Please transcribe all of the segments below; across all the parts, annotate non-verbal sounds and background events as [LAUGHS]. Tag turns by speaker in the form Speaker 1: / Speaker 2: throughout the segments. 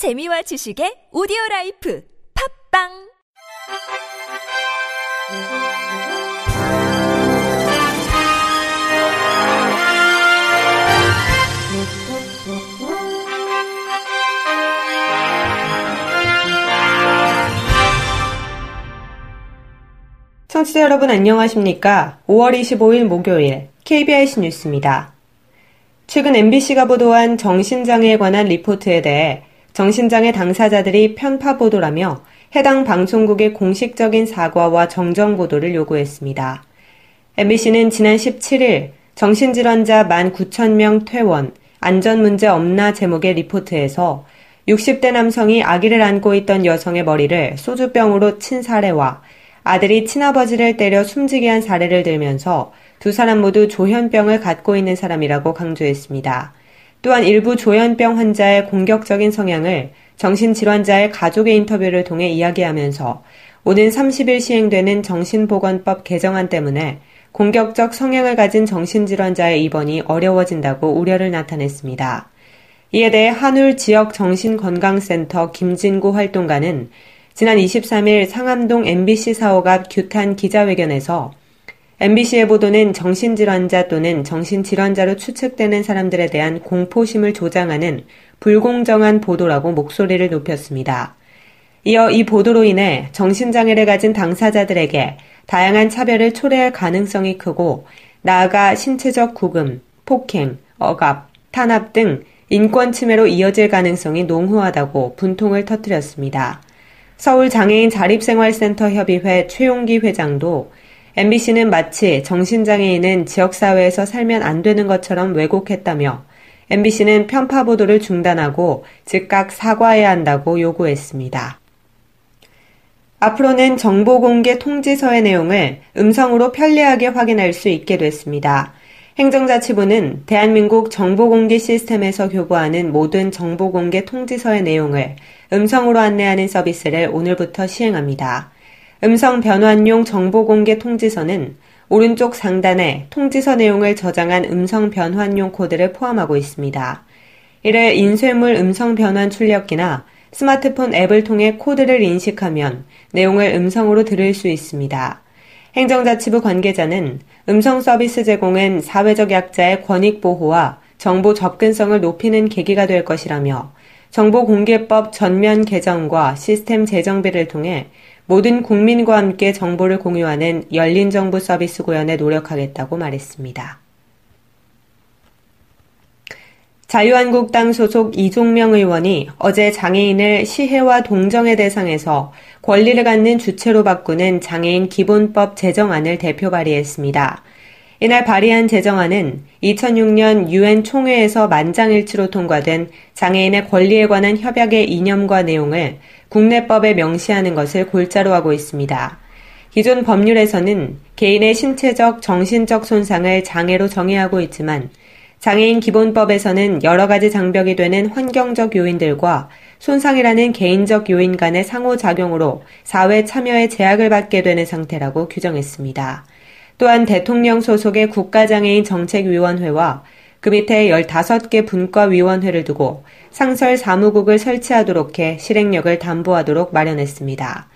Speaker 1: 재미와 지식의 오디오 라이프 팝빵
Speaker 2: 청취자 여러분 안녕하십니까? 5월 25일 목요일 KBIC 뉴스입니다. 최근 MBC가 보도한 정신장애에 관한 리포트에 대해 정신장애 당사자들이 편파 보도라며 해당 방송국의 공식적인 사과와 정정 보도를 요구했습니다. MBC는 지난 17일 정신질환자 19,000명 퇴원, 안전 문제 없나 제목의 리포트에서 60대 남성이 아기를 안고 있던 여성의 머리를 소주병으로 친 사례와 아들이 친아버지를 때려 숨지게 한 사례를 들면서 두 사람 모두 조현병을 갖고 있는 사람이라고 강조했습니다. 또한 일부 조현병 환자의 공격적인 성향을 정신질환자의 가족의 인터뷰를 통해 이야기하면서 오는 30일 시행되는 정신보건법 개정안 때문에 공격적 성향을 가진 정신질환자의 입원이 어려워진다고 우려를 나타냈습니다. 이에 대해 한울 지역 정신건강센터 김진구 활동가는 지난 23일 상암동 MBC 사옥 앞 규탄 기자회견에서 MBC의 보도는 정신질환자 또는 정신질환자로 추측되는 사람들에 대한 공포심을 조장하는 불공정한 보도라고 목소리를 높였습니다. 이어 이 보도로 인해 정신장애를 가진 당사자들에게 다양한 차별을 초래할 가능성이 크고 나아가 신체적 구금, 폭행, 억압, 탄압 등 인권 침해로 이어질 가능성이 농후하다고 분통을 터뜨렸습니다. 서울 장애인 자립생활센터 협의회 최용기 회장도 MBC는 마치 정신장애인은 지역사회에서 살면 안 되는 것처럼 왜곡했다며 MBC는 편파 보도를 중단하고 즉각 사과해야 한다고 요구했습니다. 앞으로는 정보 공개 통지서의 내용을 음성으로 편리하게 확인할 수 있게 됐습니다. 행정자치부는 대한민국 정보공개 시스템에서 교부하는 모든 정보공개 통지서의 내용을 음성으로 안내하는 서비스를 오늘부터 시행합니다. 음성 변환용 정보 공개 통지서는 오른쪽 상단에 통지서 내용을 저장한 음성 변환용 코드를 포함하고 있습니다. 이를 인쇄물 음성 변환 출력기나 스마트폰 앱을 통해 코드를 인식하면 내용을 음성으로 들을 수 있습니다. 행정자치부 관계자는 음성 서비스 제공은 사회적 약자의 권익 보호와 정보 접근성을 높이는 계기가 될 것이라며 정보공개법 전면 개정과 시스템 재정비를 통해 모든 국민과 함께 정보를 공유하는 열린 정부 서비스 구현에 노력하겠다고 말했습니다. 자유한국당 소속 이종명 의원이 어제 장애인을 시혜와 동정의 대상에서 권리를 갖는 주체로 바꾸는 장애인 기본법 제정안을 대표 발의했습니다. 이날 발의한 제정안은 2006년 유엔 총회에서 만장일치로 통과된 장애인의 권리에 관한 협약의 이념과 내용을 국내법에 명시하는 것을 골자로 하고 있습니다. 기존 법률에서는 개인의 신체적, 정신적 손상을 장애로 정의하고 있지만 장애인 기본법에서는 여러 가지 장벽이 되는 환경적 요인들과 손상이라는 개인적 요인 간의 상호작용으로 사회 참여에 제약을 받게 되는 상태라고 규정했습니다. 또한 대통령 소속의 국가장애인 정책위원회와 그 밑에 15개 분과위원회를 두고 상설 사무국을 설치하도록 해 실행력을 담보하도록 마련했습니다.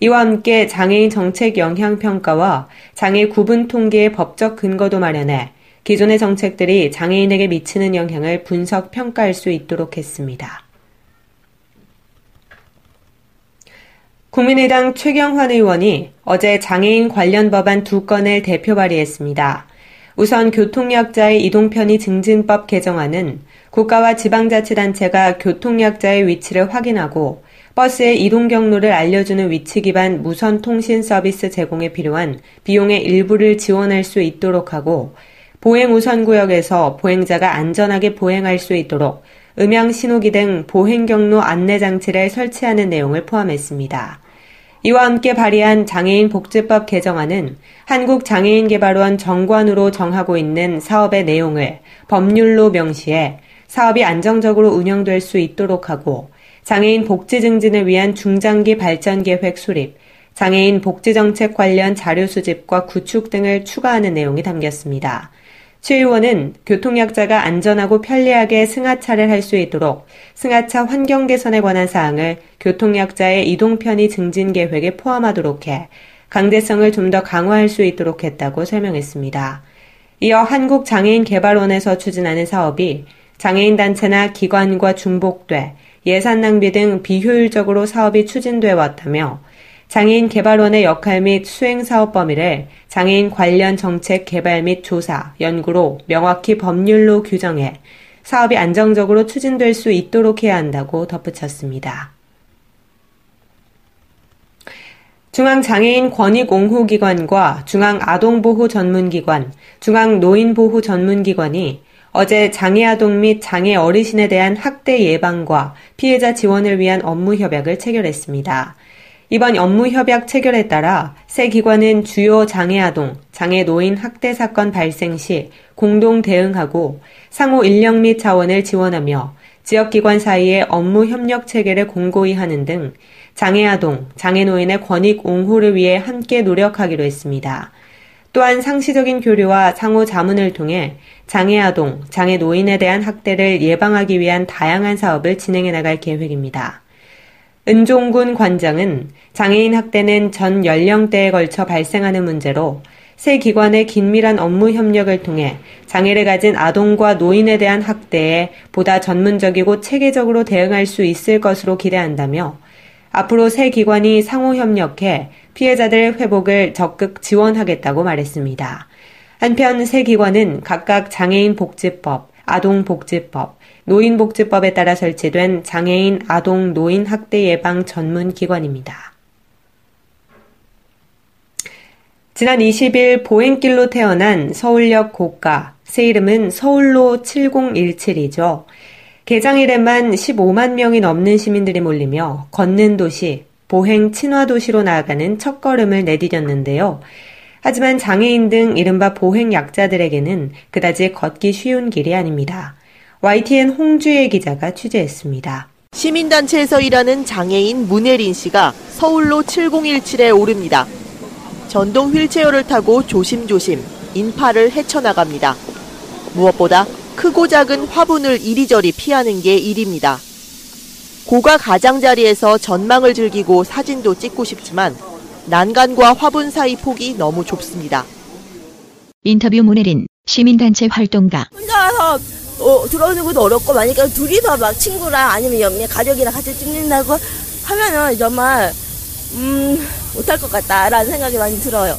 Speaker 2: 이와 함께 장애인 정책 영향 평가와 장애 구분 통계의 법적 근거도 마련해 기존의 정책들이 장애인에게 미치는 영향을 분석 평가할 수 있도록 했습니다. 국민의당 최경환 의원이 어제 장애인 관련 법안 두 건을 대표 발의했습니다. 우선 교통약자의 이동편의 증진법 개정안은 국가와 지방자치단체가 교통약자의 위치를 확인하고 버스의 이동 경로를 알려주는 위치 기반 무선 통신 서비스 제공에 필요한 비용의 일부를 지원할 수 있도록 하고 보행 우선 구역에서 보행자가 안전하게 보행할 수 있도록 음향 신호기 등 보행 경로 안내 장치를 설치하는 내용을 포함했습니다. 이와 함께 발의한 장애인 복지법 개정안은 한국장애인개발원 정관으로 정하고 있는 사업의 내용을 법률로 명시해 사업이 안정적으로 운영될 수 있도록 하고 장애인 복지 증진을 위한 중장기 발전 계획 수립, 장애인 복지 정책 관련 자료 수집과 구축 등을 추가하는 내용이 담겼습니다. 최 의원은 교통약자가 안전하고 편리하게 승하차를 할 수 있도록 승하차 환경 개선에 관한 사항을 교통약자의 이동 편의 증진 계획에 포함하도록 해 강제성을 좀 더 강화할 수 있도록 했다고 설명했습니다. 이어 한국장애인개발원에서 추진하는 사업이 장애인 단체나 기관과 중복돼 예산 낭비 등 비효율적으로 사업이 추진돼 왔다며 장애인 개발원의 역할 및 수행 사업 범위를 장애인 관련 정책 개발 및 조사, 연구로 명확히 법률로 규정해 사업이 안정적으로 추진될 수 있도록 해야 한다고 덧붙였습니다. 중앙장애인 권익옹호기관과 중앙아동보호전문기관, 중앙노인보호전문기관이 어제 장애아동 및 장애 어르신에 대한 학대 예방과 피해자 지원을 위한 업무 협약을 체결했습니다. 이번 업무 협약 체결에 따라 새 기관은 주요 장애아동, 장애노인 학대 사건 발생 시 공동 대응하고 상호 인력 및 자원을 지원하며 지역기관 사이의 업무 협력 체계를 공고히 하는 등 장애아동, 장애노인의 권익 옹호를 위해 함께 노력하기로 했습니다. 또한 상시적인 교류와 상호 자문을 통해 장애아동, 장애노인에 대한 학대를 예방하기 위한 다양한 사업을 진행해 나갈 계획입니다. 은종군 관장은 장애인 학대는 전 연령대에 걸쳐 발생하는 문제로 새 기관의 긴밀한 업무 협력을 통해 장애를 가진 아동과 노인에 대한 학대에 보다 전문적이고 체계적으로 대응할 수 있을 것으로 기대한다며 앞으로 새 기관이 상호 협력해 피해자들 회복을 적극 지원하겠다고 말했습니다. 한편 새 기관은 각각 장애인 복지법, 아동복지법, 노인복지법에 따라 설치된 장애인 아동 노인 학대 예방 전문 기관입니다. 지난 20일 보행길로 태어난 서울역 고가, 새 이름은 서울로 7017이죠. 개장일에만 15만 명이 넘는 시민들이 몰리며 걷는 도시, 보행 친화 도시로 나아가는 첫걸음을 내디뎠는데요. 하지만 장애인 등 이른바 보행 약자들에게는 그다지 걷기 쉬운 길이 아닙니다. YTN 홍주혜 기자가 취재했습니다.
Speaker 3: 시민단체에서 일하는 장애인 문혜린 씨가 서울로 7017에 오릅니다. 전동 휠체어를 타고 조심조심 인파를 헤쳐나갑니다. 무엇보다 크고 작은 화분을 이리저리 피하는 게 일입니다. 고가 가장자리에서 전망을 즐기고 사진도 찍고 싶지만 난간과 화분 사이 폭이 너무 좁습니다.
Speaker 4: 인터뷰 문혜린 시민단체 활동가
Speaker 5: 혼자 와서 어, 들어오는 것도 어렵고 만약에 둘이서 막 친구랑 아니면 옆에 가족이랑 같이 찍는다고 하면은 정말 음 못할 것 같다라는 생각이 많이 들어요.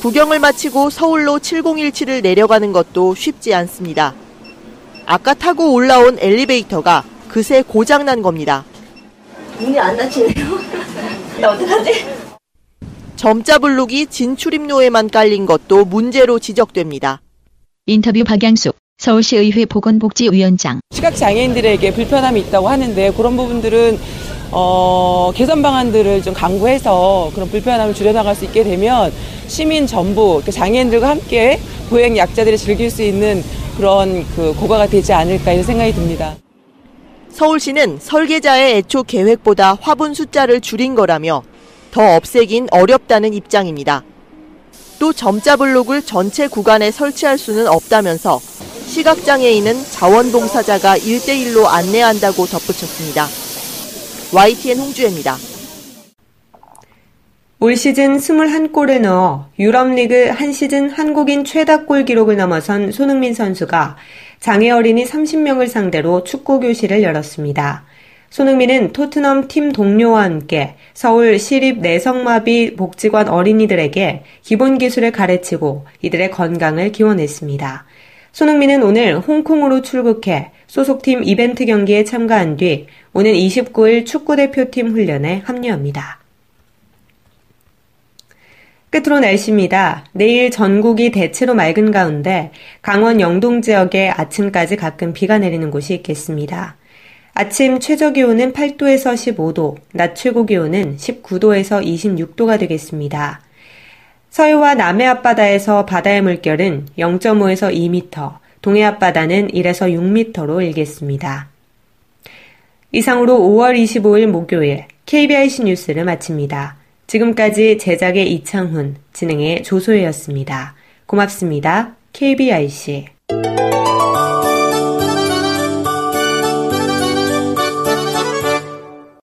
Speaker 3: 구경을 마치고 서울로 7017을 내려가는 것도 쉽지 않습니다. 아까 타고 올라온 엘리베이터가 그새 고장난 겁니다.
Speaker 5: 문이 안 닫히네요. [LAUGHS] 나 어떡하지?
Speaker 3: 점자 블록이 진출입로에만 깔린 것도 문제로 지적됩니다.
Speaker 4: 인터뷰 박양숙 서울시 의회 보건복지위원장
Speaker 6: 시각장애인들에게 불편함이 있다고 하는데 그런 부분들은 어, 개선 방안들을 좀 강구해서 그런 불편함을 줄여나갈 수 있게 되면 시민 전부 장애인들과 함께 보행 약자들이 즐길 수 있는 그런 그 고가가 되지 않을까 이런 생각이 듭니다.
Speaker 3: 서울시는 설계자의 애초 계획보다 화분 숫자를 줄인 거라며 더 없애긴 어렵다는 입장입니다. 또 점자 블록을 전체 구간에 설치할 수는 없다면서 시각장애인은 자원봉사자가 1대1로 안내한다고 덧붙였습니다. YTN 홍주혜입니다.
Speaker 2: 올 시즌 21골을 넣어 유럽리그 한 시즌 한국인 최다골 기록을 넘어선 손흥민 선수가 장애 어린이 30명을 상대로 축구 교실을 열었습니다. 손흥민은 토트넘 팀 동료와 함께 서울 시립 내성마비 복지관 어린이들에게 기본 기술을 가르치고 이들의 건강을 기원했습니다. 손흥민은 오늘 홍콩으로 출국해 소속팀 이벤트 경기에 참가한 뒤 오는 29일 축구대표팀 훈련에 합류합니다. 끝으로 날씨입니다. 내일 전국이 대체로 맑은 가운데 강원 영동 지역에 아침까지 가끔 비가 내리는 곳이 있겠습니다. 아침 최저 기온은 8도에서 15도, 낮 최고 기온은 19도에서 26도가 되겠습니다. 서해와 남해 앞바다에서 바다의 물결은 0.5에서 2m, 동해 앞바다는 1에서 6m로 일겠습니다. 이상으로 5월 25일 목요일 KBIC 뉴스를 마칩니다. 지금까지 제작의 이창훈, 진행의 조소혜였습니다. 고맙습니다. KBIC